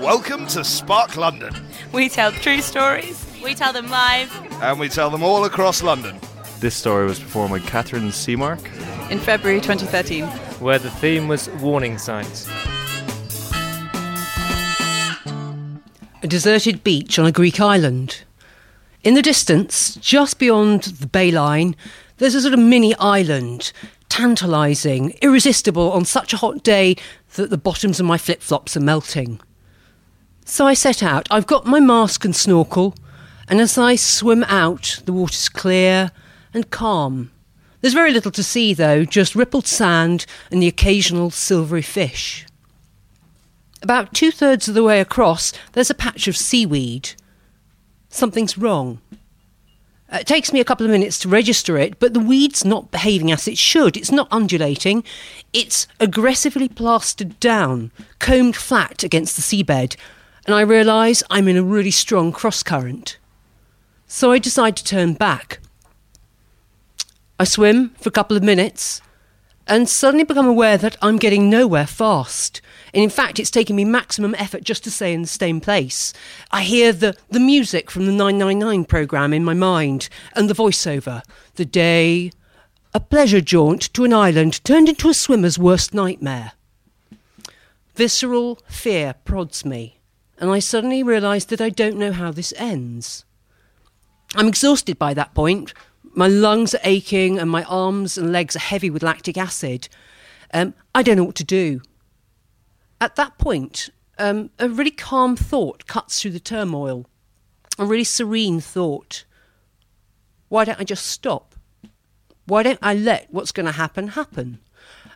Welcome to Spark London, We tell true stories. We tell them live. and we tell them all across London. This story was performed by Catherine Seamark. In February 2013. where the theme was warning signs. a deserted beach on a Greek island. In the distance, just beyond the bay line, there's a sort of mini island, tantalising, irresistible on such a hot day that the bottoms of my flip flops are melting. So I set out. I've got my mask and snorkel, and as I swim out, the water's clear and calm. There's very little to see, though, just rippled sand and the occasional silvery fish. About two thirds of the way across, there's a patch of seaweed. Something's wrong. It takes me a couple of minutes to register it, but the weed's not behaving as it should. It's not undulating. It's aggressively plastered down, combed flat against the seabed, and I realise I'm in a really strong cross current. So I decide to turn back. I swim for a couple of minutes and suddenly become aware that I'm getting nowhere fast. And in fact, it's taking me maximum effort just to stay in the same place. I hear the, the music from the 999 programme in my mind and the voiceover. The day, a pleasure jaunt to an island turned into a swimmer's worst nightmare. Visceral fear prods me, and I suddenly realise that I don't know how this ends. I'm exhausted by that point. My lungs are aching and my arms and legs are heavy with lactic acid. Um, I don't know what to do. At that point, um, a really calm thought cuts through the turmoil. A really serene thought. Why don't I just stop? Why don't I let what's going to happen happen?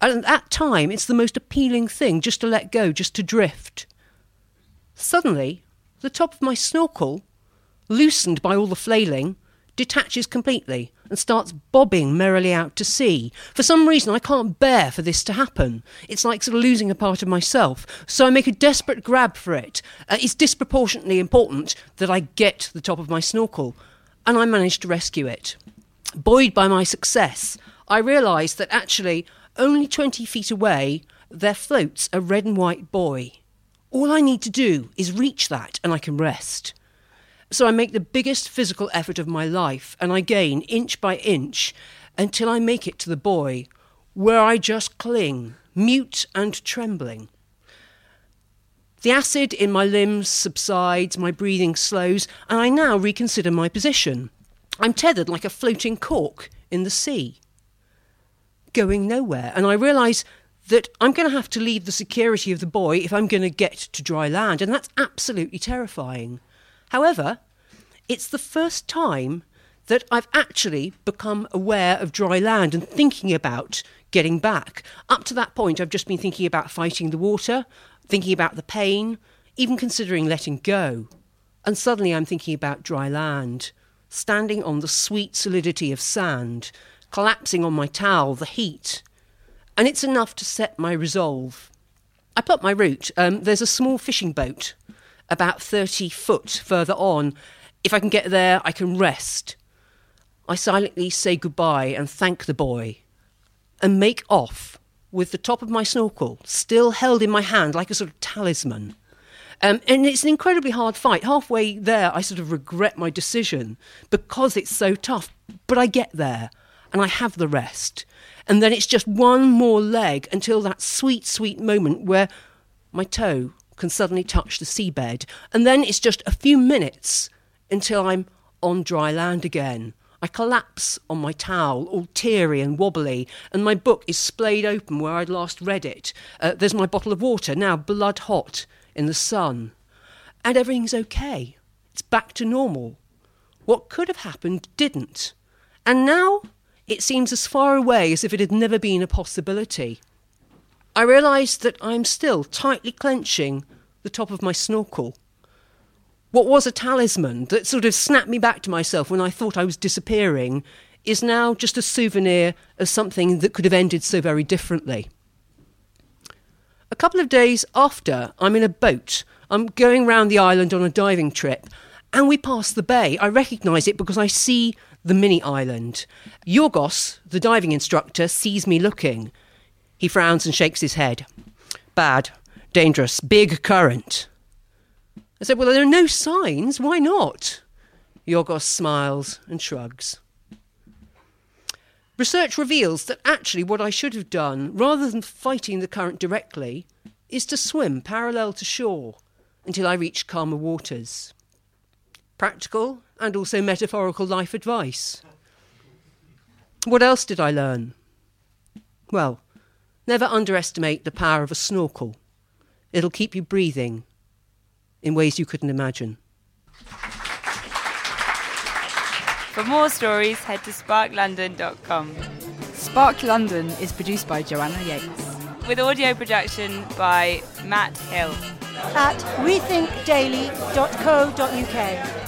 And at that time, it's the most appealing thing just to let go, just to drift. Suddenly, the top of my snorkel loosened by all the flailing, detaches completely and starts bobbing merrily out to sea. For some reason, I can't bear for this to happen. It's like sort of losing a part of myself. So I make a desperate grab for it. Uh, it's disproportionately important that I get the top of my snorkel, and I manage to rescue it. Buoyed by my success, I realise that actually, only 20 feet away, there floats a red and white buoy. All I need to do is reach that, and I can rest. So I make the biggest physical effort of my life and I gain inch by inch until I make it to the buoy, where I just cling, mute and trembling. The acid in my limbs subsides, my breathing slows, and I now reconsider my position. I'm tethered like a floating cork in the sea, going nowhere, and I realise that I'm going to have to leave the security of the buoy if I'm going to get to dry land, and that's absolutely terrifying. However, it's the first time that I've actually become aware of dry land and thinking about getting back. Up to that point, I've just been thinking about fighting the water, thinking about the pain, even considering letting go. And suddenly I'm thinking about dry land, standing on the sweet solidity of sand, collapsing on my towel, the heat. And it's enough to set my resolve. I plot my route. Um, there's a small fishing boat about 30 foot further on. If I can get there, I can rest. I silently say goodbye and thank the buoy and make off with the top of my snorkel still held in my hand like a sort of talisman. Um, and it's an incredibly hard fight. Halfway there, I sort of regret my decision because it's so tough, but I get there. And I have the rest. And then it's just one more leg until that sweet, sweet moment where my toe can suddenly touch the seabed. And then it's just a few minutes until I'm on dry land again. I collapse on my towel, all teary and wobbly, and my book is splayed open where I'd last read it. Uh, there's my bottle of water, now blood hot in the sun. And everything's okay. It's back to normal. What could have happened didn't. And now it seems as far away as if it had never been a possibility. I realise that I'm still tightly clenching the top of my snorkel. What was a talisman that sort of snapped me back to myself when I thought I was disappearing is now just a souvenir of something that could have ended so very differently. A couple of days after, I'm in a boat. I'm going round the island on a diving trip, and we pass the bay. I recognise it because I see the mini island. Yorgos, the diving instructor, sees me looking. He frowns and shakes his head. Bad, dangerous, big current. I said, Well, there are no signs. Why not? Yorgos smiles and shrugs. Research reveals that actually what I should have done, rather than fighting the current directly, is to swim parallel to shore until I reach calmer waters. Practical and also metaphorical life advice. What else did I learn? Well, never underestimate the power of a snorkel. It'll keep you breathing in ways you couldn't imagine. For more stories, head to sparklondon.com. Spark London is produced by Joanna Yates. With audio production by Matt Hill. At rethinkdaily.co.uk.